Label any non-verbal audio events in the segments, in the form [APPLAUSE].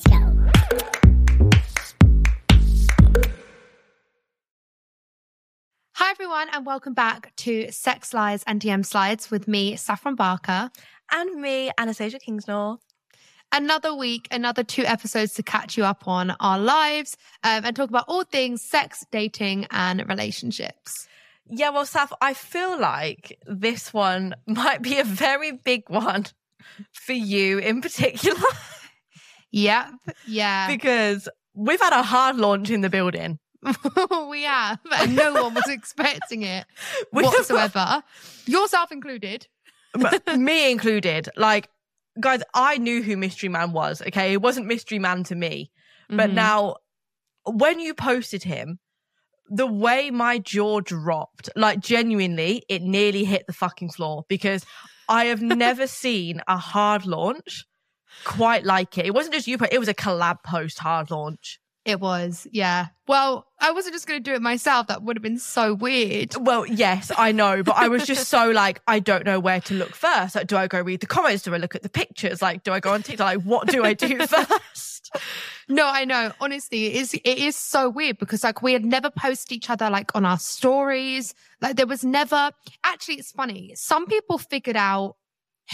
Let's go. Hi, everyone, and welcome back to Sex Lies and DM Slides with me, Saffron Barker. And me, Anastasia Kingsnorth. Another week, another two episodes to catch you up on our lives um, and talk about all things sex, dating, and relationships. Yeah, well, Saf, I feel like this one [LAUGHS] might be a very big one [LAUGHS] for you in particular Yep. Yeah. because we've had a hard launch in the building. [LAUGHS] we have. And no one was expecting it [LAUGHS] whatsoever, yourself included. [LAUGHS] Me included. Like, guys, I knew who Mystery Man was, okay? It wasn't Mystery Man to me. But Mhm. now, when you posted him, the way my jaw dropped, like genuinely, it nearly hit the fucking floor because I have never seen a hard launch quite like it. It wasn't just you, but it was a collab post hard launch. it was, yeah. Well, I wasn't just going to do it myself. That would have been so weird. Well, yes, I know, but I was just so like, I don't know where to look first. Like, do I go read the comments? Do I look at the pictures? Like, do I go on TikTok? Like, what do I do [LAUGHS] first? No, I know. Honestly, it is, it is so weird because like we had never posted each other like on our stories. Like there was never, actually, it's funny. Some people figured out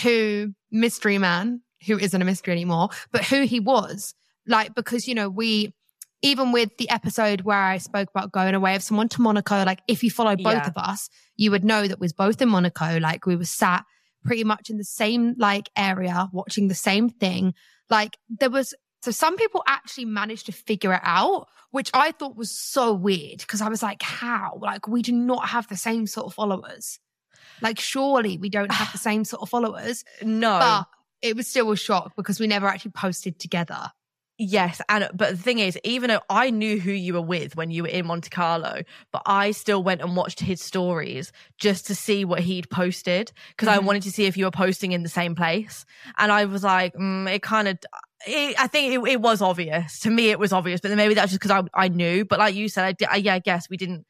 who Mystery Man, who isn't a mystery anymore, but who he was. Like, because, you know, we, even with the episode where I spoke about going away with someone to Monaco, like if you followed both Yeah. of us, you would know that we was both in Monaco. Like we were sat pretty much in the same like area, watching the same thing. Like there was, so some people actually managed to figure it out, which I thought was so weird because I was like, how? Like we do not have the same sort of followers. Like surely we don't have the same sort of followers, No. but it was still a shock because we never actually posted together. Yes, and but the thing is, even though I knew who you were with when you were in Monte Carlo, but I still went and watched his stories just to see what he'd posted because I Mhm. wanted to see if you were posting in the same place. And I was like, mm, it kind of, I think it, it was obvious to me. It was obvious, but then maybe that's just because I I knew. But like you said, I, I yeah, I guess we didn't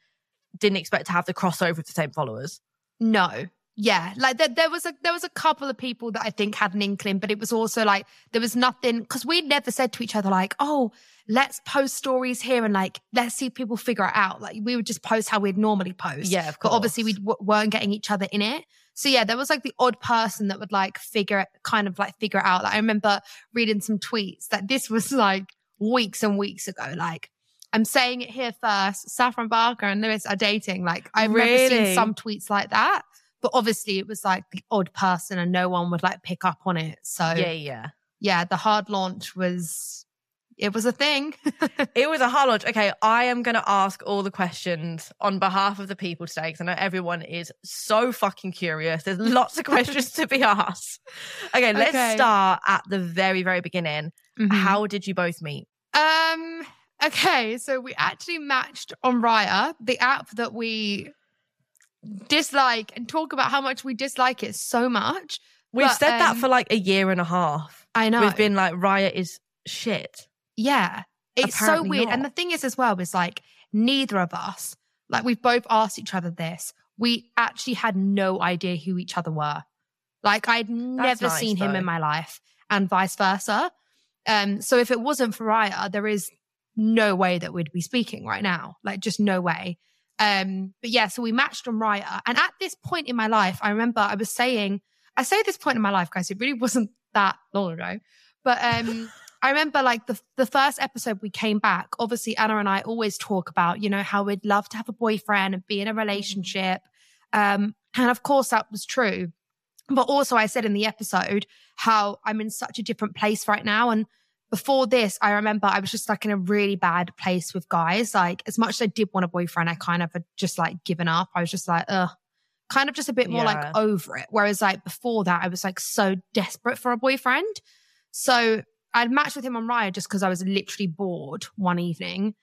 didn't expect to have the crossover with the same followers. No. Yeah. Like there, there was a there was a couple of people that I think had an inkling, but it was also like there was nothing because we'd never said to each other like, oh, let's post stories here and like let's see if people figure it out. Like we would just post how we'd normally post. Yeah, of course. But obviously we w- weren't getting each other in it. So yeah, there was like the odd person that would like figure it, kind of like figure it out. Like I remember reading some tweets that this was [LAUGHS] like weeks and weeks ago. Like I'm saying it here first. Saffron Barker and Louis are dating. Like I've never seen some tweets like that. But obviously it was like the odd person and no one would like pick up on it. So Yeah, yeah, yeah. the hard launch was it was a thing. [LAUGHS] It was a hard launch. Okay, I am going to ask all the questions on behalf of the people today because I know everyone is so fucking curious. There's [LAUGHS] lots of questions to be asked. Okay, let's Okay. start at the very, very beginning. Mhm. How did you both meet? Um. Okay, so we actually matched on Raya, the app that we dislike, and talk about how much we dislike it so much. We've But, said that um, for like a year and a half. I know. We've been like, Raya is shit. yeah, it's so Apparently weird. And the thing is, as well, is like neither of us, like we've both asked each other this. We actually had no idea who each other were. Like I'd never nice, seen him in my life, and vice versa. Um. So if it wasn't for Raya, there is no way that we'd be speaking right now. Like just no way. Um, but yeah, so we matched on Raya. And at this point in my life, I remember I was saying, I say this point in my life, guys, it really wasn't that long ago. But um [LAUGHS] I remember like the the first episode we came back, obviously Anna and I always talk about, you know, how we'd love to have a boyfriend and be in a relationship. Um, and of course that was true. But also I said in the episode how I'm in such a different place right now. And before this, I remember I was just like in a really bad place with guys. Like as much as I did want a boyfriend, I kind of had just like given up. I was just like, ugh, kind of just a bit more Yeah. like over it. Whereas like before that, I was like so desperate for a boyfriend. So I'd matched with him on Raya just because I was literally bored one evening.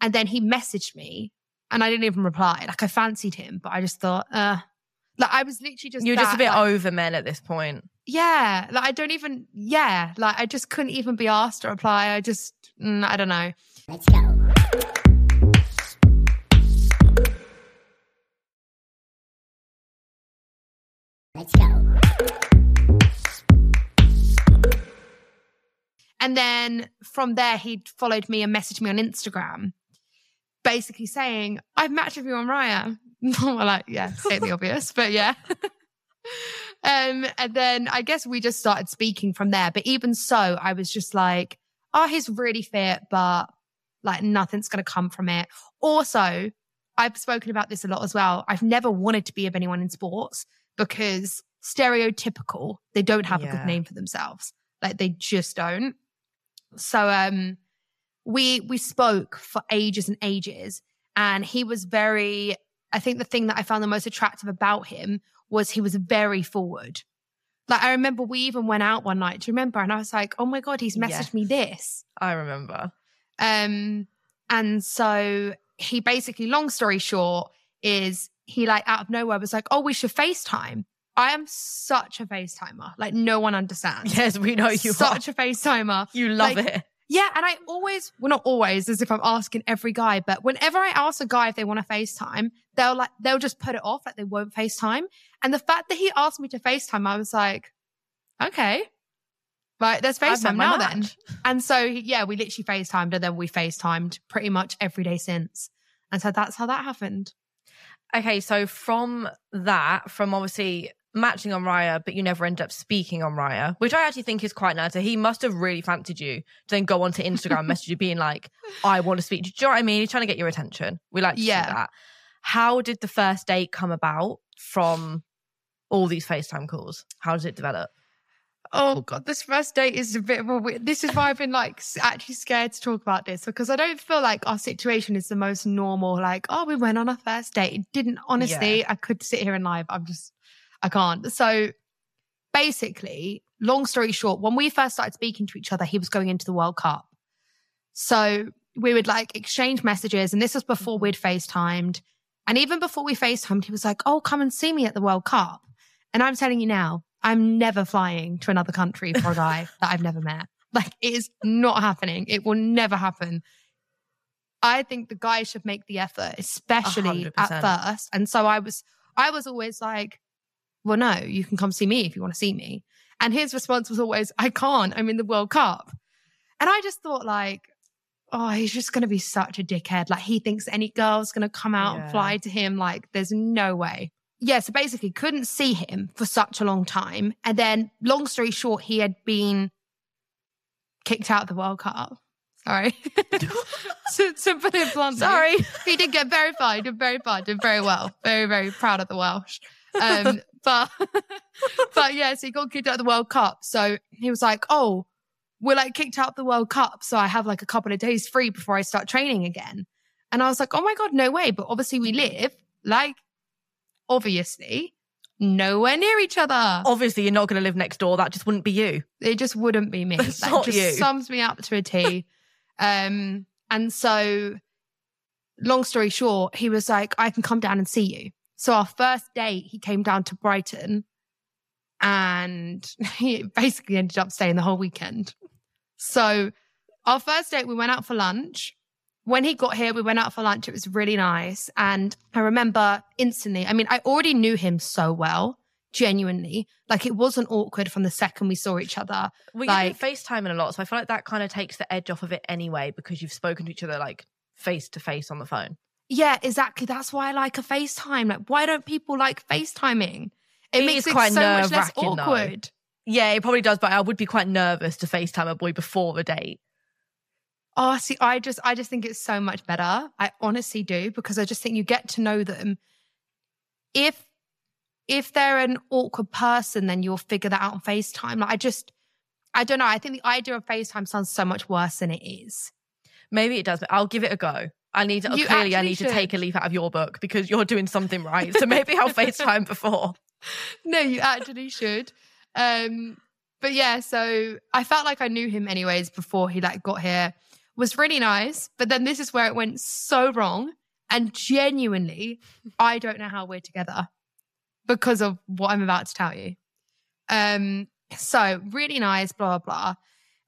And then he messaged me and I didn't even reply. Like I fancied him, but I just thought, uh, like I was literally just You're just a bit like, over men at this point. yeah, like I don't even, yeah, like I just couldn't even be asked to reply. I just, mm, I don't know. Let's go. Let's go. And then from there, he followed me and messaged me on Instagram, basically saying, I've matched with you on Raya. [LAUGHS] We're like, yeah, [LAUGHS] state the obvious, but yeah. [LAUGHS] um, and then I guess we just started speaking from there. But even so, I was just like, oh, he's really fit, but like nothing's going to come from it. Also, I've spoken about this a lot as well. I've never wanted to be of anyone in sports because stereotypical, they don't have a good name for themselves. Like they just don't. So um we we spoke for ages and ages and he was very I think the thing that I found the most attractive about him was he was very forward. Like I remember we even went out one night, do you remember? And I was like, oh my God, he's messaged Yes. me this. I remember. Um, and so he basically, long story short, is he like out of nowhere was like, oh, we should FaceTime. I am such a FaceTimer. Like no one understands. Yes, we know you are such are. a FaceTimer. You love like- it. Yeah, and I always, well, not always, as if I'm asking every guy, but whenever I ask a guy if they want to FaceTime, they'll like, they'll just put it off, like they won't FaceTime. And the fact that he asked me to FaceTime, I was like, okay, right, let's I've FaceTime now then. And so, yeah, we literally FaceTimed and then we FaceTimed pretty much every day since. And so that's how that happened. Okay, so from that, from obviously matching on Raya, but you never end up speaking on Raya, which I actually think is quite nice. So he must have really fancied you to then go onto Instagram, [LAUGHS] message you being like, I want to speak to you. Do you know what I mean? He's trying to get your attention. We like to Yeah. see that. How did the first date come about from all these FaceTime calls? How does it develop? Oh god, this first date is a bit of a weird. This is why I've been like actually scared to talk about this because I don't feel like our situation is the most normal. Like, oh, we went on a first date. It didn't honestly. I could sit here and lie, but I'm just, I can't. So basically, long story short, when we first started speaking to each other, he was going into the World Cup. So we would like exchange messages, and this was before we'd FaceTimed. And even before we FaceTimed, he was like, Oh, come and see me at the World Cup. And I'm telling you now, I'm never flying to another country for a guy [LAUGHS] that I've never met. Like it is not happening. It will never happen. I think the guy should make the effort, especially at 100%. first. And so I was, I was always like, well, no, you can come see me if you want to see me. And his response was always, I can't. I'm in the World Cup. And I just thought like, oh, he's just going to be such a dickhead. Like he thinks any girl's going to come out Yeah. and fly to him. Like there's no way. Yeah. So basically couldn't see him for such a long time. And then long story short, he had been kicked out of the World Cup. Sorry. [LAUGHS] to, to put it bluntly. Sorry. He did get very far. He did very far. Did very well. Very, very proud of the Welsh. Um, but, [LAUGHS] but yeah, so he got kicked out of the World Cup. So he was like, oh, we're like kicked out of the World Cup. So I have like a couple of days free before I start training again. And I was like, oh my God, no way. But obviously we live like, obviously, nowhere near each other. Obviously, you're not going to live next door. That just wouldn't be you. It just wouldn't be me. [LAUGHS] It's that not just you. sums me up to a T. um, and so, long story short, he was like, I can come down and see you. So our first date, he came down to Brighton and [LAUGHS] he basically ended up staying the whole weekend. So our first date, we went out for lunch. When he got here, we went out for lunch. It was really nice. And I remember instantly, I mean, I already knew him so well, genuinely. Like it wasn't awkward from the second we saw each other. Well, Like- FaceTiming a lot, so I feel like that kind of takes the edge off of it anyway because you've spoken to each other like face to face on the phone. Yeah, exactly. That's why I like a FaceTime. Like, why don't people like FaceTiming? It, It makes it quite so much less nerve-wracking, though. awkward. Yeah, it probably does, but I would be quite nervous to FaceTime a boy before the date. Oh, see, I just, I just think it's so much better. I honestly do because I just think you get to know them. If, if they're an awkward person, then you'll figure that out on FaceTime. Like, I just, I don't know. I think the idea of FaceTime sounds so much worse than it is. Maybe it does, but I'll give it a go. I need to, clearly I need to take a leaf out of your book because you're doing something right. So maybe I'll [LAUGHS] FaceTime before. no, you actually should. Um, but yeah, so I felt like I knew him anyways before he like got here. Was really nice, but then this is where it went so wrong. And genuinely, I don't know how we're together because of what I'm about to tell you. Um, so really nice, blah blah blah.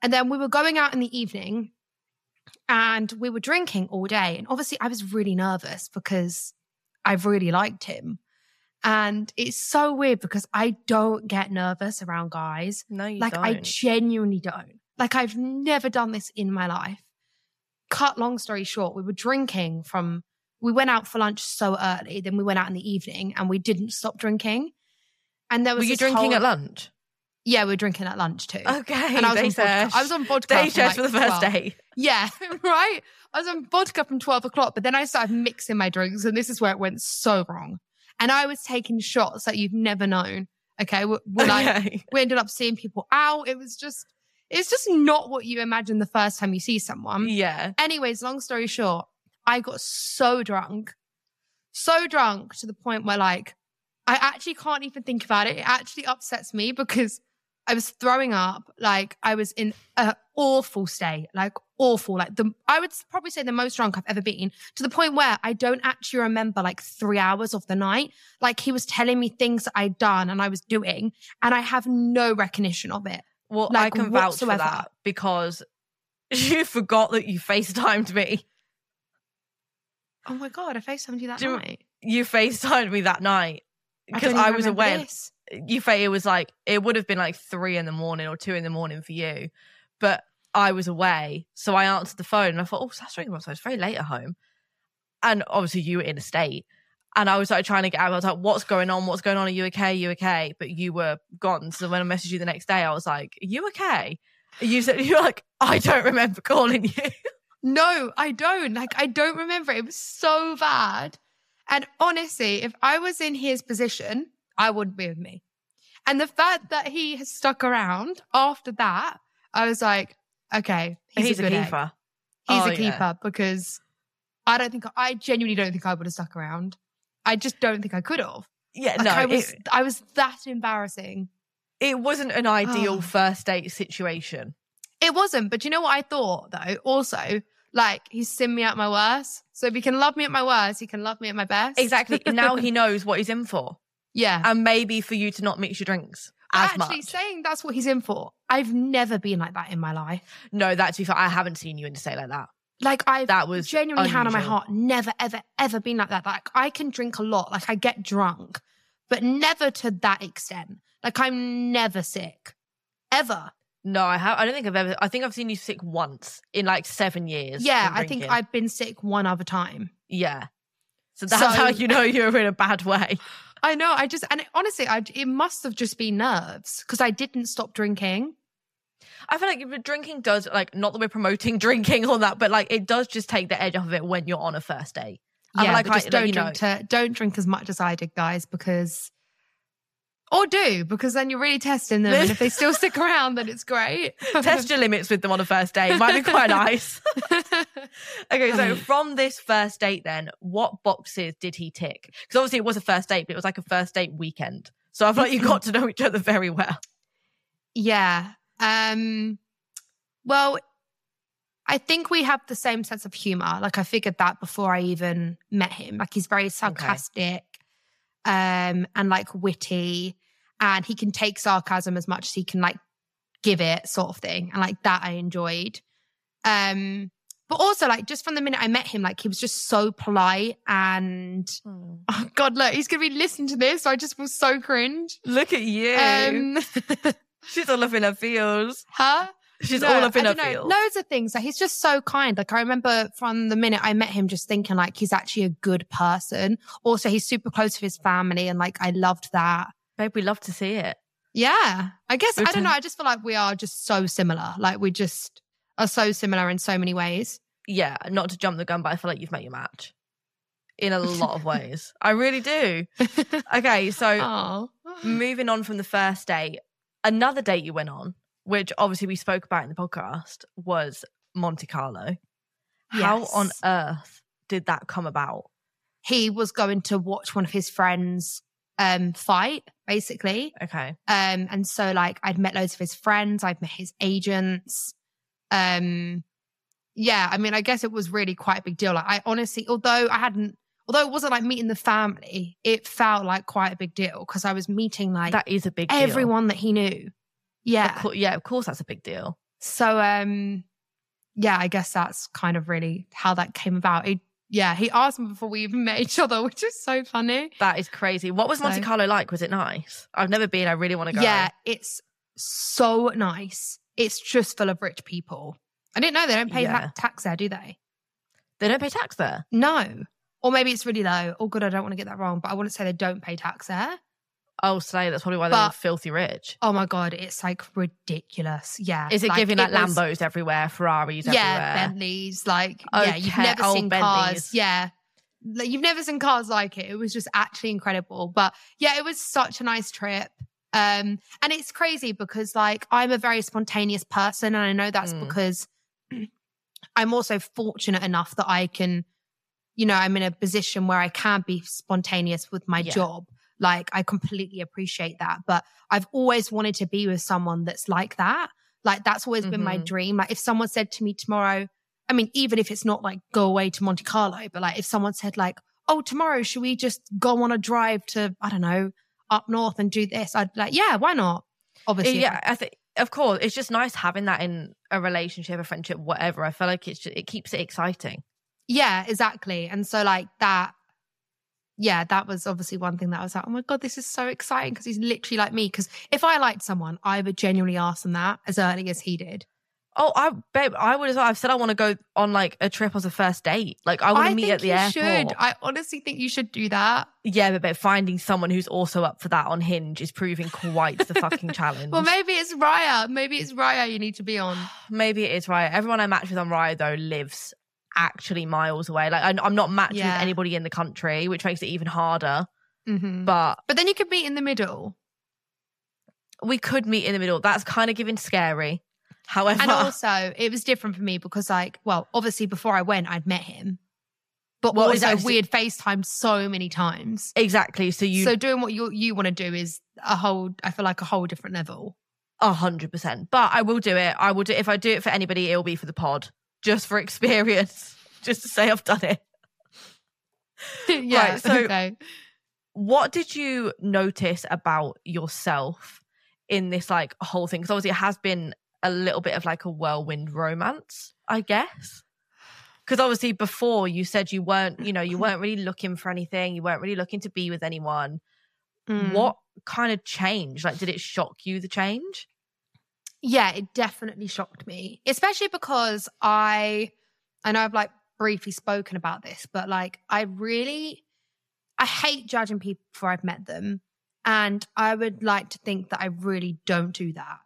And then we were going out in the evening and we were drinking all day. And obviously I was really nervous because I really liked him. And it's so weird because I don't get nervous around guys. No, you like don't. I genuinely don't. Like I've never done this in my life. Cut long story short, we were drinking from, we went out for lunch so early, then we went out in the evening and we didn't stop drinking. And there was Were you drinking whole- at lunch? Yeah, we were drinking at lunch too. Okay. and I was on vodka. I was on vodka. Day from, like, for the first 12. day. Yeah, [LAUGHS] right. I was on vodka from 12 o'clock, but then I started mixing my drinks, and this is where it went so wrong. And I was taking shots that you've never known. Okay. We're, we're like, Okay. we ended up seeing people out. It was just, it's just not what you imagine the first time you see someone. yeah. Anyways, long story short, I got so drunk, so drunk to the point where like I actually can't even think about it. It actually upsets me because I was throwing up. Like I was in an awful state, like awful. Like the I would probably say the most drunk I've ever been to the point where I don't actually remember like three hours of the night. Like he was telling me things that I'd done and I was doing, and I have no recognition of it. Well, I can vouch whatsoever. for that because [LAUGHS] you forgot that you FaceTimed me. Oh my god, I FaceTimed you that Do night. You FaceTimed me that night because don't I, was away. this. You say it was like it would have been like three in the morning or two in the morning for you, but I was away, so I answered the phone and I thought, oh, that's ringing. So it's very late at home, and obviously you were in a state. And I was like trying to get out. I was like, "What's going on? What's going on? Are you okay? Are you okay?" But you were gone. So when I messaged you the next day, I was like, "Are you okay?" You said [LAUGHS] you're like, "I don't remember calling you." [LAUGHS] No, I don't. Like, I don't remember. It was so bad. And honestly, if I was in his position, I wouldn't be with me. And the fact that he has stuck around after that, I was like, okay, he's, He's, a, a, good egg. keeper. He's Oh, a yeah. keeper because I don't think I genuinely don't think I would have stuck around. I just don't think I could have. Yeah, Like no, I was, it, I was that embarrassing. it wasn't an ideal Oh. first date situation. It wasn't, but you know what I thought though? Also, like he's seen me at my worst. So if he can love me at my worst, he can love me at my best. Exactly. now he [LAUGHS] knows what he's in for, yeah. and maybe for you to not mix your drinks as Actually, much. saying that's what he's in for. I've never been like that in my life. no, that to be fair, I haven't seen you in a state like that. Like I've That was genuinely hand on my heart, never, ever, ever been like that. Like I can drink a lot, like I get drunk, but never to that extent. Like I'm never sick. Ever. No, I have. I don't think I've ever. I think I've seen you sick once in like seven years. Yeah, I think. I've been sick one other time. Yeah. So that's So- how you know you're in a bad way. I know. I just and it, honestly, I it must have just been nerves because I didn't stop drinking. I feel like if drinking does like not that we're promoting [LAUGHS] drinking or that, but like it does just take the edge off of it when you're on a first date. I Yeah, like but I- just like, don't you know- to, don't drink as much as I did, guys, because or do because then you're really testing them, and if they still stick around, then it's great. [LAUGHS] Test your limits with them on a first date. Might be quite nice. [LAUGHS] okay, so from this first date, then what boxes did he tick? Because obviously it was a first date, but it was like a first date weekend. So I feel like you got to know each other very well. yeah. Um. Well, I think we have the same sense of humor. Like I figured that before I even met him. Like he's very sarcastic, um, and like witty, and he can take sarcasm as much as he can like give it, sort of thing. And like that, I enjoyed. Um, but also like just from the minute I met him, like he was just so polite and oh god, look, he's gonna be listening to this. So I just was so cringe. Look at you. Um, [LAUGHS] She's all up in her feels. huh? She's No, all up in I her know, feels. Loads of things. Like he's just so kind. Like I remember from the minute I met him, just thinking like he's actually a good person. Also, he's super close to his family, and like I loved that. Babe, we love to see it. Yeah, I guess I don't know. I just feel like we are just so similar. Like we just are so similar in so many ways. Yeah, not to jump the gun, but I feel like you've met your match in a lot of [LAUGHS] ways. I really do. [LAUGHS] Okay, so Oh, moving on from the first date, another date you went on, which obviously we spoke about in the podcast, was Monte Carlo. How on earth did that come about? he was going to watch one of his friends um fight, basically. Okay. Um, and so like I'd met loads of his friends, I'd met his agents. Um, yeah, I mean, I guess it was really quite a big deal. Like I honestly, although I hadn't, although it wasn't like meeting the family, it felt like quite a big deal because I was meeting like that is a big deal. everyone that he knew. Of Yeah. yeah, of course that's a big deal. So um, yeah, I guess that's kind of really how that came about. It, yeah, he asked me before we even met each other, [LAUGHS] which is so funny. That is crazy. What was Monte Carlo like? Was it nice? I've never been. I really want to go. Yeah, it's so nice. it's just full of rich people. I didn't know they don't pay Yeah. ta- tax there, do they? They don't pay tax there. No. Or maybe it's really low. Oh, good, I don't want to get that wrong, but I wouldn't say they don't pay tax there. Oh, slay. That's probably why they're all But- filthy rich. Oh my God, it's like ridiculous. Yeah. Is it giving like was- Lambos everywhere, Ferraris everywhere? Yeah, everywhere? Bentleys. Like, yeah, you've Okay, never oh, seen Bentleys. cars. Yeah. Like, you've never seen cars like it. It was just actually incredible. But yeah, it was such a nice trip. Um, and it's crazy because like I'm a very spontaneous person, and I know that's Mm. because [CLEARS THROAT] I'm also fortunate enough that I can, you know, I'm in a position where I can be spontaneous with my Yeah. job. Like I completely appreciate that. But I've always wanted to be with someone that's like that. Like that's always been my Mhm. dream. Like if someone said to me tomorrow, I mean, even if it's not like go away to Monte Carlo, but like if someone said like, oh, tomorrow, should we just go on a drive to, I don't know, up north and do this? I'd be like, yeah, why not? Obviously. yeah, I think of course it's just nice having that in a relationship, a friendship, whatever. I feel like it's just, it keeps it exciting. Yeah, exactly. And so like that, yeah, that was obviously one thing that I was like, oh my God, this is so exciting because he's literally like me. Because if I liked someone, I would genuinely ask them that as early as he did. Oh, I babe, I would as well. I've said I want to go on like a trip as a first date. Like I want to meet at the you airport. should. I honestly think you should do that. Yeah, but, but finding someone who's also up for that on Hinge is proving quite the fucking [LAUGHS] challenge. Well, maybe it's Raya. Maybe it's Raya you need to be on. [SIGHS] Maybe it is right. Everyone I match with on Raya though lives actually miles away. Like I, I'm not matched Yeah. with anybody in the country, which makes it even harder. Mhm. But But then you could meet in the middle. we could meet in the middle. That's kind of giving scary. However, And also, it was different for me because, like, well, obviously before I went, I'd met him. But Well, what was like exactly. we had FaceTime so many times. exactly. So you so doing what you you want to do is a whole. I feel like a whole different level. a hundred percent. But I will do it. I will do if I do it for anybody, it'll be for the pod, just for experience, [LAUGHS] just to say I've done it. [LAUGHS] yeah. Right, so- okay. What did you notice about yourself in this like whole thing? Because obviously it has been a little bit of like a whirlwind romance, I guess. Because obviously before you said you weren't, you know, you weren't really looking for anything, you weren't really looking to be with anyone. Mm. What kind of change? Like, did it shock you the change? Yeah, it definitely shocked me, especially because I, I know I've like briefly spoken about this, but like I really, I hate judging people before I've met them. And I would like to think that I really don't do that.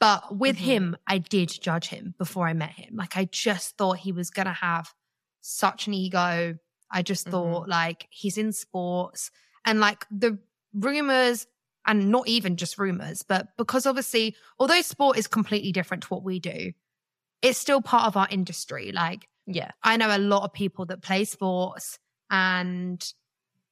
But with Mhm. him, I did judge him before I met him. Like I just thought he was going to have such an ego. I just Mhm. thought like he's in sports and like the rumors and not even just rumors, but because obviously, although sport is completely different to what we do, it's still part of our industry. Like Yeah. I know a lot of people that play sports and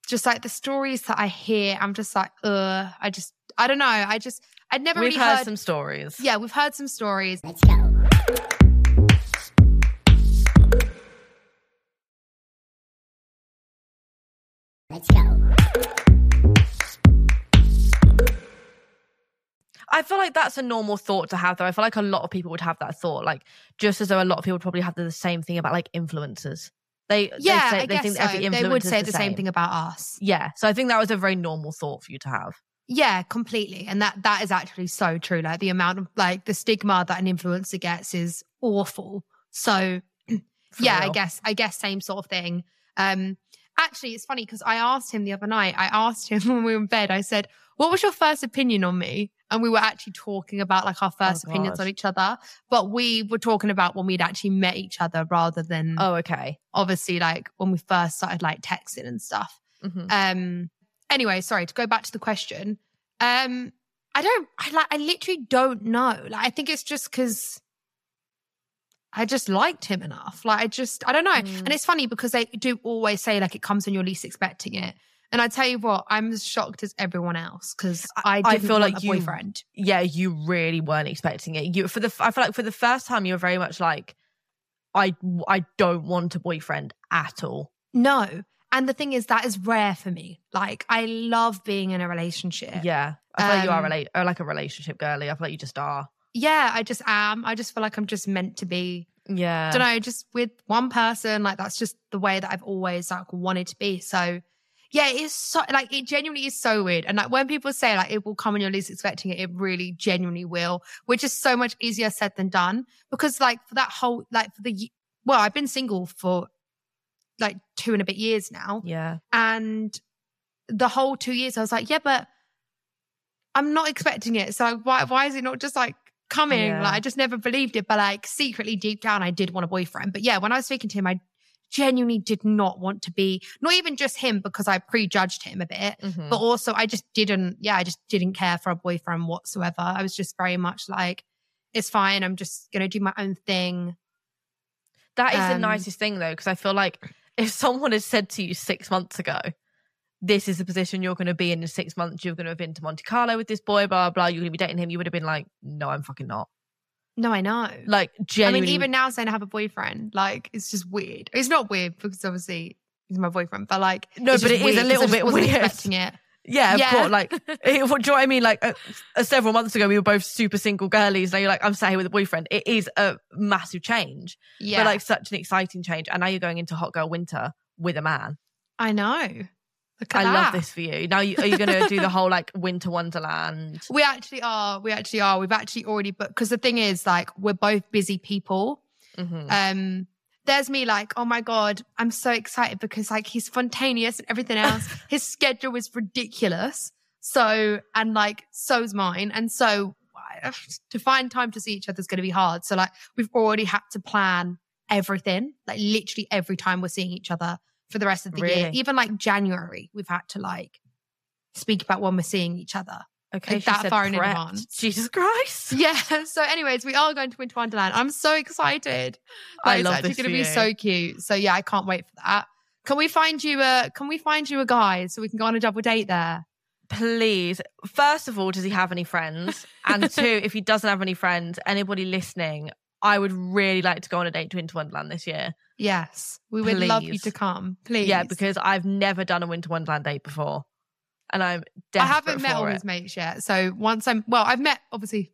just like the stories that I hear, I'm just like, uh, I just, I don't know. I just, I'd never We've really heard, heard. some stories. yeah, we've heard some stories. Let's go. Let's go. I feel like that's a normal thought to have, though. I feel like a lot of people would have that thought, like just as though a lot of people probably have the same thing about like influencers. They Yeah, they, say, they think so. every They would say the same thing about us. Yeah, so I think that was a very normal thought for you to have. Yeah, completely. And that that is actually so true. Like the amount of like the stigma that an influencer gets is awful. So [CLEARS THROAT] yeah, I guess I guess same sort of thing. Um actually it's funny because I asked him the other night, I asked him [LAUGHS] when we were in bed, I said, What was your first opinion on me? And we were actually talking about like our first opinions God. on each other. But we were talking about when we'd actually met each other rather than Oh, okay. obviously like when we first started like texting and stuff. Mhm. Um. Anyway, sorry to go back to the question. Um, I don't. I like. I literally don't know. Like, I think it's just because I just liked him enough. Like, I just. I don't know. Mm. And it's funny because they do always say like it comes when you're least expecting it. And I tell you what, I'm as shocked as everyone else because I, I didn't feel want like a you- boyfriend. Yeah, you really weren't expecting it. You for the I feel like for the first time you were very much like, I I don't want a boyfriend at all. No. And the thing is, that is rare for me. Like, I love being in a relationship. Yeah, I feel like you are Um, relate like a relationship girly. I feel like you just are. Yeah, I just am. I just feel like I'm just meant to be Yeah, don't know, just with one person. Like that's just the way that I've always like wanted to be. So Yeah, it is so like it genuinely is so weird. And like when people say like it will come when you're least expecting it, it really genuinely will, which is so much easier said than done. Because like for that whole like for the well, I've been single for like two and a bit years now. Yeah. And the whole two years I was like, yeah, but I'm not expecting it. So why why is it not just like coming? Yeah. Like I just never believed it. But like secretly deep down I did want a boyfriend. But yeah, when I was speaking to him, I genuinely did not want to be not even just him because I prejudged him a bit, Mhm. but also I just didn't, yeah, I just didn't care for a boyfriend whatsoever. I was just very much like, it's fine. I'm just gonna do my own thing. That is the Um, nicest thing though, because I feel like if someone had said to you six months ago, this is the position you're going to be in in six months, you're going to have been to Monte Carlo with this boy, blah, blah, you're going to be dating him, you would have been like, no, I'm fucking not. No, I know. Like, I mean, even now saying I have a boyfriend, like it's just weird. It's not weird because obviously he's my boyfriend, but like No, but it is a little bit weird. Expecting it. yeah, of Yeah. course. Like, [LAUGHS] it, do you know what I mean? Like, uh, uh, several months ago, we were both super single girlies. Now you're like, I'm sat here with a boyfriend. It is a massive change, Yeah, but like such an exciting change. And now you're going into hot girl winter with a man. I know. I that. love this for you. Now, you, are you going to do the whole like winter wonderland? [LAUGHS] We actually are. We actually are. We've actually already booked because the thing is, like, we're both busy people. Mhm. Um, there's me like, oh my god, I'm so excited because like he's spontaneous and everything else. [LAUGHS] His schedule is ridiculous. So and like so's mine, and so to find time to see each other is going to be hard. So like we've already had to plan everything, like literally every time we're seeing each other for the rest of the year. Even like January, we've had to like speak about when we're seeing each other. Okay, Like that far in advance. Jesus Christ. [LAUGHS] Yeah. So, anyways, we are going to Winter Wonderland. I'm so excited. I Like, love it's actually going to be so cute. So yeah, I can't wait for that. Can we find you a Can we find you a guy so we can go on a double date there? Please. First of all, does he have any friends? And [LAUGHS] two, if he doesn't have any friends, anybody listening, I would really like to go on a date to Winter Wonderland this year. Yes, we would love you to come, please. Yeah, because I've never done a Winter Wonderland date before. And I'm I haven't met all it. his mates yet. So once I'm well, I've met obviously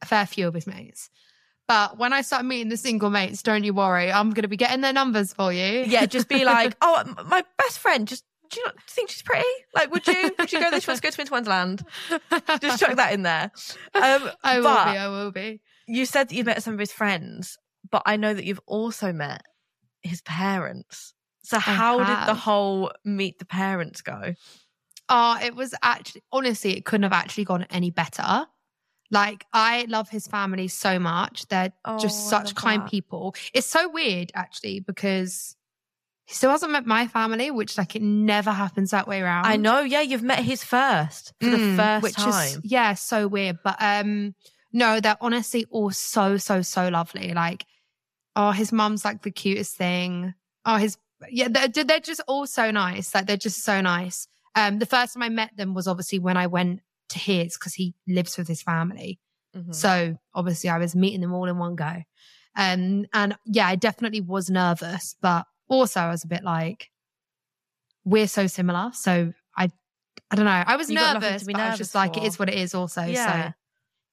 a fair few of his mates. But when I start meeting the single mates, don't you worry, I'm going to be getting their numbers for you. Yeah, just be like, [LAUGHS] oh, my best friend, just do you not think she's pretty? Like, would you would you go there? She wants to go to Winter Wonderland. Just chuck that in there. [LAUGHS] Um, I will but be. I will be. You said that you met some of his friends, but I know that you've also met his parents. So how did the whole meet the parents go? Oh, it was actually honestly, it couldn't have actually gone any better. Like, I love his family so much. They're just Oh, I such kind that. people. It's so weird actually because he still hasn't met my family, which like it never happens that way around. I know, yeah, you've met his first for the Mm, first which time. is yeah, so weird. But um, no, they're honestly all so so so lovely. Like, oh, his mum's like the cutest thing. Oh, his yeah, they're they're just all so nice. Like they're just so nice. Um, the first time I met them was obviously when I went to his because he lives with his family. Mhm. So obviously I was meeting them all in one go. Um, and yeah, I definitely was nervous, but also I was a bit like, we're so similar. So I, I don't know. I was You got nothing to nervous, but I was nervous just like, it is what it is also. Yeah. So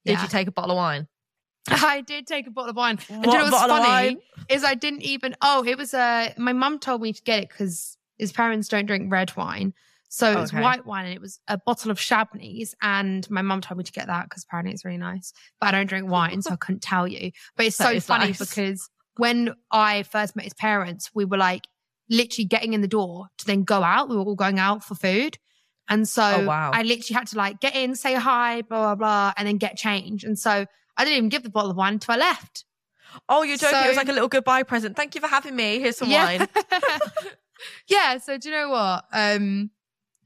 Did yeah. you take a bottle of wine? [LAUGHS] I did take a bottle of wine. And do What you know what's bottle of funny? wine? Is I didn't even, oh, it was, uh, my mum told me to get it because his parents don't drink red wine. So it was white wine and it was a bottle of Chablis. And my mum told me to get that because apparently it's really nice. But I don't drink wine, so I couldn't tell you. But it's That so is funny nice. because when I first met his parents, we were like literally getting in the door to then go out. We were all going out for food. And so Oh, wow. I literally had to like get in, say hi, blah, blah, blah, and then get change. And so I didn't even give the bottle of wine until I left. Oh, you're joking. it was like a little goodbye present. Thank you for having me. Here's some wine. [LAUGHS] yeah. So do you know what? Um,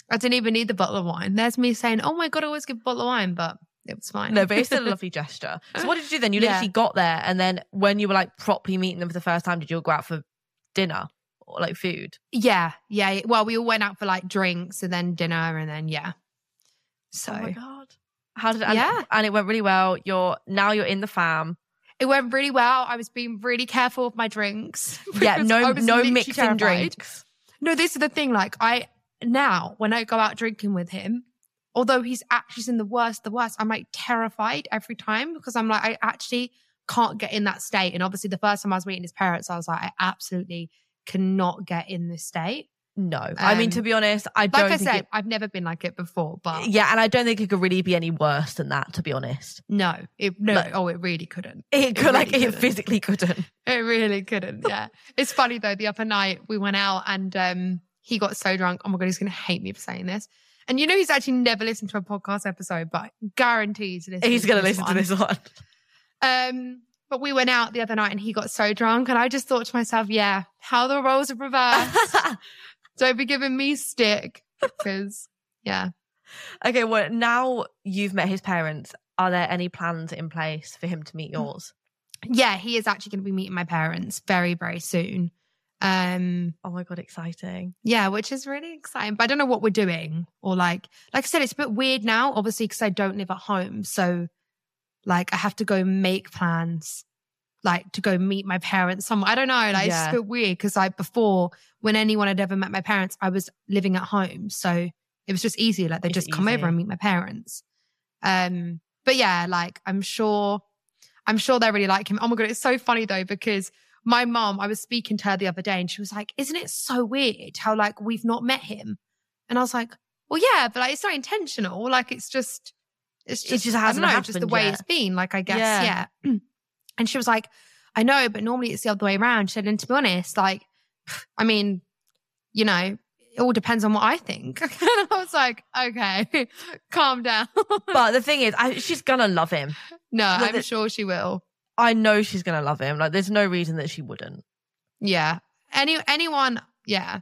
I didn't even need the bottle of wine. There's me saying, "Oh my god, I always give a bottle of wine," but it was fine. No, but it's still a [LAUGHS] lovely gesture. So what did you do then? You Yeah. literally got there and then when you were like properly meeting them for the first time, did you all go out for dinner like food? yeah, yeah. Well, we all went out for like drinks and then dinner and then yeah. So Oh my god. How did it and, Yeah. and it went really well. You're now you're in the fam. it went really well. I was being really careful with my drinks. [LAUGHS] Yeah, no no mixing terrified. drinks. No, this is the thing. Like I now when I go out drinking with him, although he's actually in the worst, the worst, I'm like terrified every time because I'm like I actually can't get in that state. And obviously, the first time I was meeting his parents, I was like, I absolutely cannot get in this state. No, I mean Um, to be honest, I don't Like I said, it, I've never been like it before, but yeah, and I don't think it could really be any worse than that. To be honest, no, it no, Like- oh, it really couldn't. [LAUGHS] it could like really it couldn't. physically couldn't. It really couldn't. Yeah. [LAUGHS] it's funny though. The other night we went out and um he got so drunk. Oh my god, he's gonna hate me for saying this. And you know he's actually never listened to a podcast episode, but guarantees He's gonna to listen one. to this one. [LAUGHS] Um, but we went out the other night and he got so drunk, and I just thought to myself, yeah, how the roles are reversed. [LAUGHS] Don't be giving me stick because yeah. okay, well now you've met his parents. Are there any plans in place for him to meet yours? Yeah, he is actually going to be meeting my parents very, very soon. Um, Oh my god, exciting! yeah, which is really exciting. But I don't know what we're doing or like, like I said, it's a bit weird now, obviously, because I don't live at home. So, like, I have to go make plans, like to go meet my parents somewhere. I don't know. Like, it's just a bit weird because like before, when anyone had ever met my parents, I was living at home, so it was just easy. Like they It's just come over and meet my parents. Um, but yeah, like I'm sure, I'm sure they really like him. Oh my god, it's so funny though because my mom, I was speaking to her the other day, and she was like, "Isn't it so weird how like we've not met him?" And I was like, "Well, yeah, but like it's not intentional. Like it's just, it's It just, just I don't hasn't know, just the way yet. it's been. Like I guess, Yeah. yeah." [CLEARS THROAT] And she was like, "I know, but normally it's the other way around." She said, "And to be honest, like, [SNIFFS] I mean, you know." It all depends on what I think. [LAUGHS] and I was like, okay, [LAUGHS] calm down. But the thing is, I, she's gonna love him. [LAUGHS] no, Well, I'm the- sure she will. I know she's gonna love him. Like, there's no reason that she wouldn't. Yeah. Any anyone, yeah.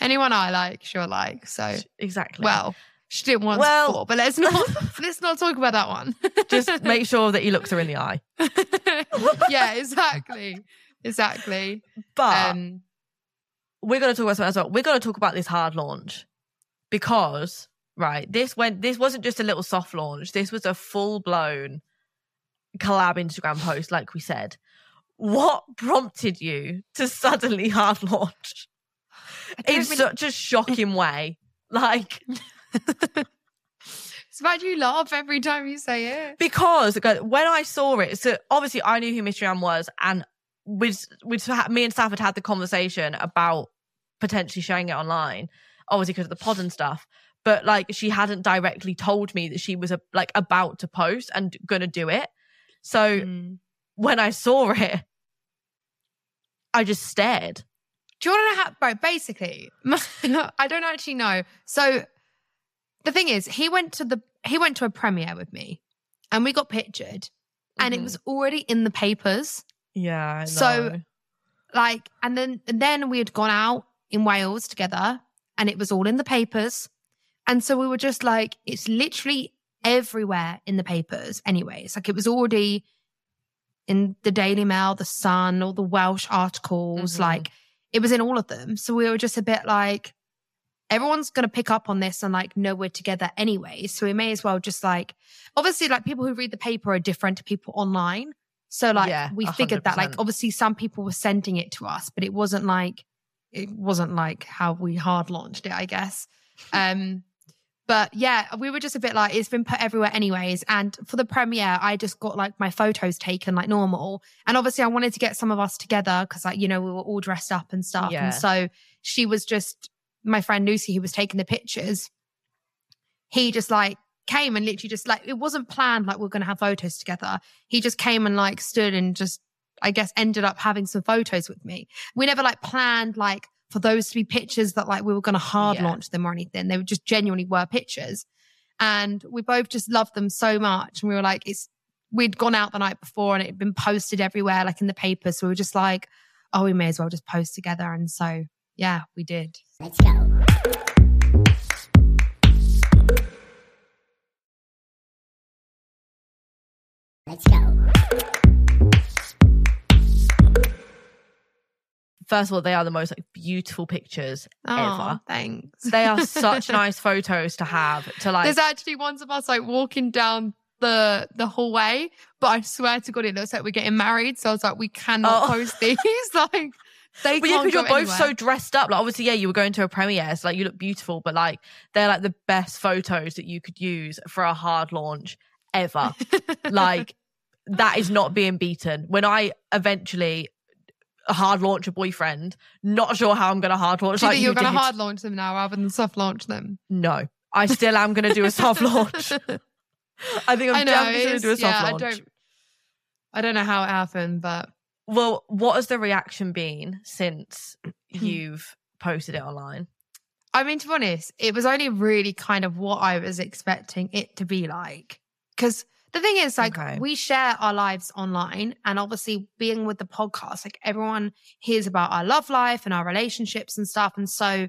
Anyone I like, she'll like. So Exactly. well, she did once Well- before, but let's not [LAUGHS] let's not talk about that one. just [LAUGHS] make sure that he looks her in the eye. [LAUGHS] yeah, exactly. Exactly. But Um we're going to talk about something as well. We're going to talk about this hard launch because, right, this went. This wasn't just a little soft launch. This was a full blown collab Instagram post, like we said. What prompted you to suddenly hard launch in really- such a shocking way? Like, it's about you laugh every time you say it. because when I saw it, so obviously I knew who Mystery Man was, and with with me and Saffron had had the conversation about potentially showing it online, obviously because of the pod and stuff. But like, she hadn't directly told me that she was a, like about to post and gonna do it. So Mm. when I saw it, I just stared. Do you want to know how, bro? Basically, [LAUGHS] I don't actually know. So the thing is, he went to the he went to a premiere with me, and we got pictured, and it Mhm. was already in the papers. Yeah. So-. Like, and then and then we had gone out in Wales together, and it was all in the papers, and so we were just like, it's literally everywhere in the papers. Anyways, like it was already in the Daily Mail, the Sun, all the Welsh articles, Mhm. like it was in all of them. So we were just a bit like, everyone's going to pick up on this and like know we're together anyway. So we may as well just like, obviously, like people who read the paper are different to people online. So like Yeah, we figured that like obviously some people were sending it to us, but it wasn't like it wasn't like how we hard launched it, I guess. [LAUGHS] Um but yeah, we were just a bit like it's been put everywhere anyways. And for the premiere, I just got like my photos taken like normal. And obviously I wanted to get some of us together because like, you know, we were all dressed up and stuff. Yeah. And so she was just my friend Lucy who was taking the pictures. He just like came and literally just like it wasn't planned like we are gonna have photos together. He just came and like stood and just I guess ended up having some photos with me. We never like planned like for those to be pictures that like we were gonna hard Yeah. launch them or anything. They were just genuinely were pictures. And we both just loved them so much. And we were like, it's we'd gone out the night before and it had been posted everywhere, like in the paper. So we were just like, oh, we may as well just post together. And so yeah, we did. Let's go. Let's go. First of all, they are the most like beautiful pictures Oh, ever. thanks. They are such [LAUGHS] nice photos to have. To like, There's actually ones of us like walking down the the hallway, but I swear to God, it looks like we're getting married. So I was like, we cannot Oh. post these. [LAUGHS] like they But yeah, because you're both anywhere. so dressed up. Like, obviously, yeah, you were going to a premiere, so like you look beautiful, but like they're like the best photos that you could use for a hard launch ever. [LAUGHS] like, that is not being beaten. When I eventually, hard launch a boyfriend. Not sure how I'm going to hard launch. Do you like you're you going to hard launch them now rather than soft launch them? No, I still am going to do a soft [LAUGHS] launch. I think I'm I know. definitely going to do a soft yeah, launch. I don't. I don't know how it happened, but Well, what has the reaction been since Hmm. you've posted it online? I mean, to be honest, it was only really kind of what I was expecting it to be like. Because the thing is, like, Okay. we share our lives online, and obviously, being with the podcast, like, everyone hears about our love life and our relationships and stuff. And so,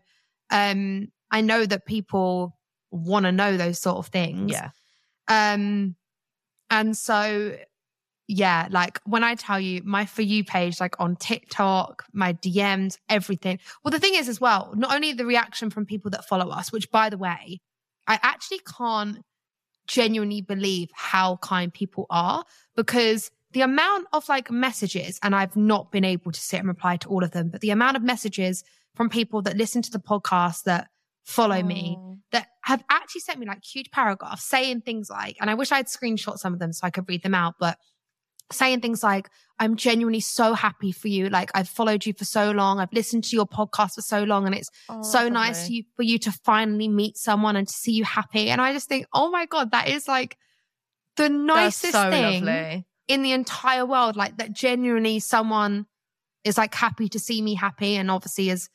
um, I know that people want to know those sort of things. Yeah. Um, and so, yeah, like when I tell you my For You page, like on TikTok, my DMs, everything. Well, the thing is, as well, not only the reaction from people that follow us, which by the way, I actually can't genuinely believe how kind people are because the amount of like messages, and I've not been able to sit and reply to all of them, but the amount of messages from people that listen to the podcast that follow me Oh. that have actually sent me like huge paragraphs saying things like, and I wish I'd screenshot some of them so I could read them out, but saying things like, I'm genuinely so happy for you. Like I've followed you for so long. I've listened to your podcast for so long and it's Oh, so nice you, for you to finally meet someone and to see you happy. And I just think, oh my God, that is like the nicest so thing lovely. in the entire world. Like that genuinely someone is like happy to see me happy and obviously is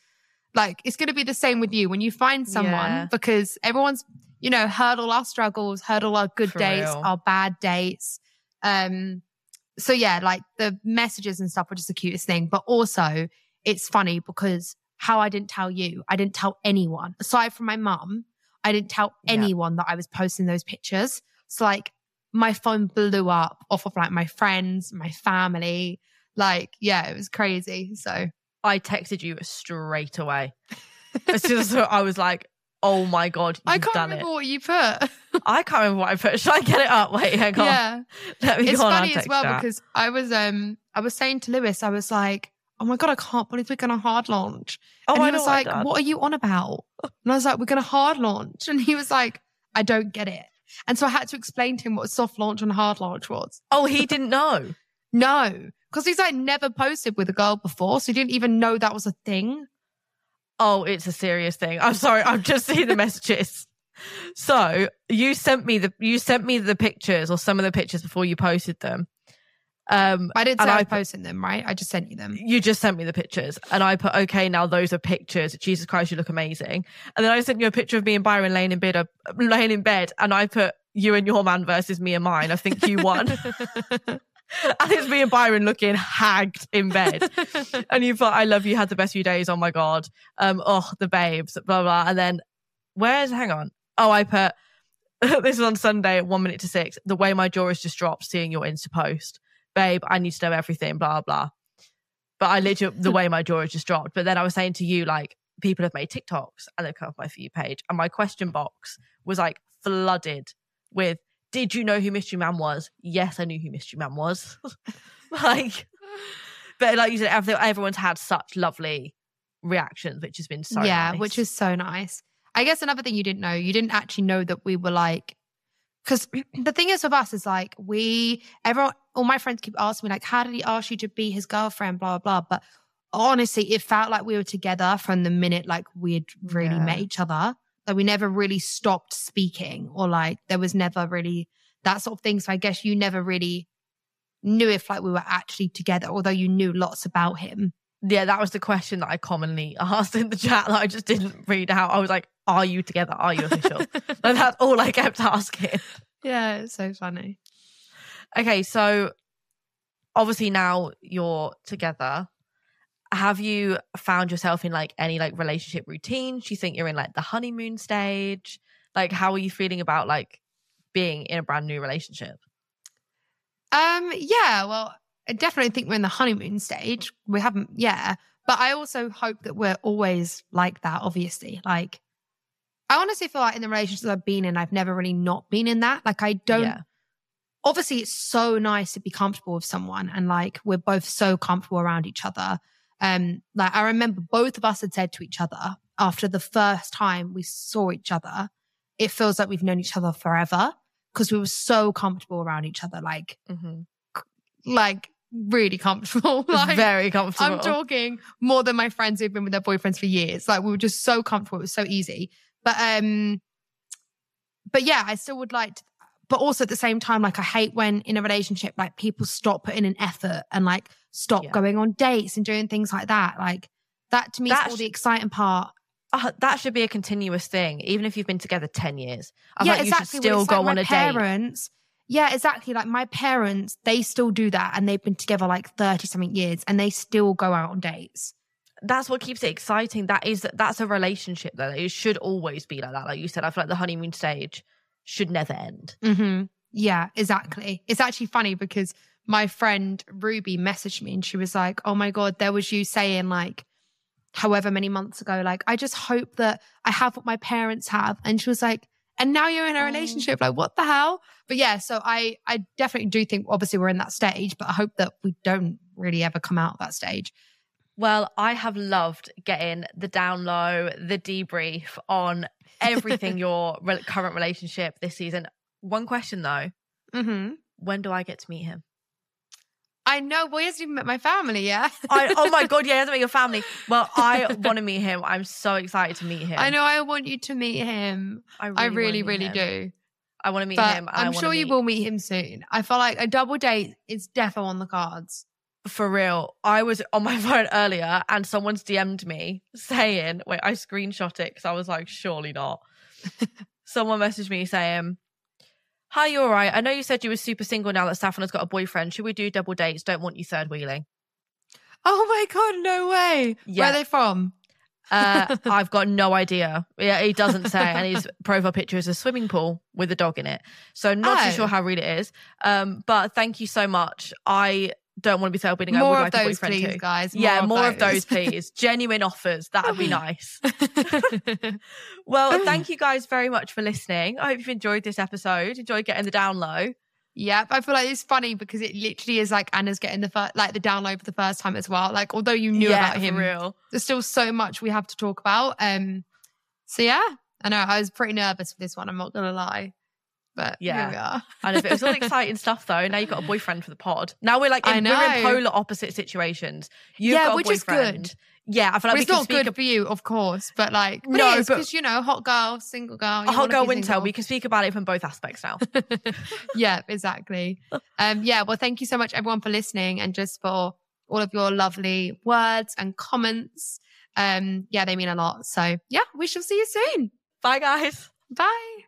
like, it's going to be the same with you when you find someone Yeah. because everyone's, you know, heard all our struggles, heard all our good For dates, real. our bad dates. Um, so yeah, like the messages and stuff were just the cutest thing, but also it's funny because how I didn't tell you, I didn't tell anyone aside from my mum. I didn't tell Yeah. anyone that I was posting those pictures. So like my phone blew up off of like my friends, my family. Like, yeah, it was crazy. So I texted you straight away. As soon as I was like, oh my God, [LAUGHS] you've I can't done remember it. what you put. I can't remember what I put. Should I get it up? Wait, hang on. yeah. [LAUGHS] Let me It's go on our funny as well chat. because I was um I was saying to Louis, I was like, Oh my god, I can't believe we're gonna hard launch. oh, and I he know was like. What are you on about? And I was like, We're gonna hard launch. And he was like, I don't get it. And so I had to explain to him what soft launch and hard launch was. Oh, he didn't know. [LAUGHS] No. Because he's like never posted with a girl before, so he didn't even know that was a thing. Oh, it's a serious thing. I'm sorry. I've just seen the messages. So you sent me the you sent me the pictures or some of the pictures before you posted them. Um, I didn't say I I posting them, right? I just sent you them. you just sent me the pictures, and I put okay. Now those are pictures. Jesus Christ, you look amazing. And then I sent you a picture of me and Byron laying in bed, uh, laying in bed, and I put you and your man versus me and mine. I think you won. [LAUGHS] [LAUGHS] and it's me and Byron looking hagged in bed. [LAUGHS] and you thought, I love you, had the best few days. Oh my God. Um, oh, the babes, blah, blah. And then where's, hang on. Oh, I put, [LAUGHS] this is on Sunday at one minute to six. The way my jaw has just dropped seeing your Insta post. Babe, I need to know everything, blah, blah. But I literally, the way my jaw has just dropped. But then I was saying to you, like, people have made TikToks and they've come off my For You page. And my question box was like flooded with, did you know who Mystery Man was? Yes, I knew who Mystery Man was. [LAUGHS] like, but like you said, everyone's had such lovely reactions, which has been so yeah, nice. which is so nice. I guess another thing you didn't know, you didn't actually know that we were like, because [CLEARS THROAT] the thing is with us is like we, everyone, all my friends keep asking me like, how did he ask you to be his girlfriend, blah blah. blah. But honestly, it felt like we were together from the minute like we had really Yeah. met each other. Like we never really stopped speaking, or like there was never really that sort of thing. So I guess you never really knew if like we were actually together, although you knew lots about him. Yeah, that was the question that I commonly [LAUGHS] asked in the chat that I just didn't read out. I was like, "Are you together? Are you official?" [LAUGHS] like that's all I kept asking. Yeah, it's so funny. Okay, so obviously now you're together. Have you found yourself in like any like relationship routines? Do you think you're in like the honeymoon stage? Like, how are you feeling about like being in a brand new relationship? Um, yeah, well, I definitely think we're in the honeymoon stage. We haven't, yeah. But I also hope that we're always like that, obviously. Like, I honestly feel like in the relationships I've been in, I've never really not been in that. Like, I don't, Yeah. obviously, it's so nice to be comfortable with someone and like we're both so comfortable around each other. Um, like, I remember both of us had said to each other after the first time we saw each other, it feels like we've known each other forever because we were so comfortable around each other. Like, Mm-hmm. like really comfortable. [LAUGHS] like, Very comfortable. I'm talking more than my friends who've been with their boyfriends for years. Like we were just so comfortable. It was so easy. But um, but yeah, I still would like to, but also at the same time, like I hate when in a relationship, like people stop putting in effort and like stop Yeah. going on dates and doing things like that. Like that to me That is all the exciting part. Uh, that should be a continuous thing, even if you've been together 10 years. I yeah, exactly. you should still go like on a date. Yeah, exactly. Like my parents, they still do that and they've been together like 30 something years and they still go out on dates. That's what keeps it exciting. That is, that's a relationship though. It should always be like that. Like you said, I feel like the honeymoon stage should never end. Mm-hmm. Yeah, exactly. It's actually funny because my friend Ruby messaged me and she was like, Oh my God, there was you saying like, however many months ago, like, I just hope that I have what my parents have. And she was like, and now you're in a Oh. relationship. Like, what the hell? But yeah, so I, I definitely do think obviously we're in that stage, but I hope that we don't really ever come out of that stage. Well, I have loved getting the down low, the debrief on [LAUGHS] everything your re- current relationship this season. One question though Mm-hmm. when do I get to meet him? I know. Well, he hasn't even met my family yet. I, oh my [LAUGHS] God, yeah, he hasn't met your family. Well, I want to meet him. I'm so excited to meet him. I know I want you to meet him. I really, I really, really do. I want to meet But him. I I'm sure you will meet him soon. I feel like a double date is defo on the cards. For real. I was on my [LAUGHS] phone earlier and someone's DM'd me saying, wait, I screenshot it because I was like, surely not. [LAUGHS] Someone messaged me saying, Hi, you all right? I know you said you were super single now that Saffron has got a boyfriend. Should we do double dates? Don't want you third wheeling. Oh my god, no way. Where are they from? Uh, [LAUGHS] I've got no idea. Yeah, he doesn't say. And his [LAUGHS] profile picture is a swimming pool with a dog in it. So not Oh. too sure how real it is. Um, but thank you so much. I don't want to be third wheeling. I would of like a those, boyfriend please, too. guys. yeah, more of those, please. [LAUGHS] Genuine offers. That would be nice. [LAUGHS] Well, [LAUGHS] thank you guys very much for listening. I hope you've enjoyed this episode. Enjoyed getting the down low. Yep, I feel like it's funny because it literally is like Anna's getting the first, like the download for the first time as well. Like, although you knew yeah, about him, real. there's still so much we have to talk about. Um, so yeah, I know I was pretty nervous for this one. I'm not gonna lie, but Yeah. here we are. And if it was all [LAUGHS] exciting stuff though, now you've got a boyfriend for the pod. Now we're like I in, we're in polar opposite situations. You've Yeah, got a which is good. Yeah, I feel like Well, we it's can not speak good ab- for you, of course, but like, but No, it is but- because you know, hot girl, single girl, a hot girl winter. single. We can speak about it from both aspects now. [LAUGHS] yeah, exactly. Um, yeah, well, thank you so much, everyone, for listening and just for all of your lovely words and comments. Um, yeah, they mean a lot. So, yeah, we shall see you soon. Bye, guys. Bye.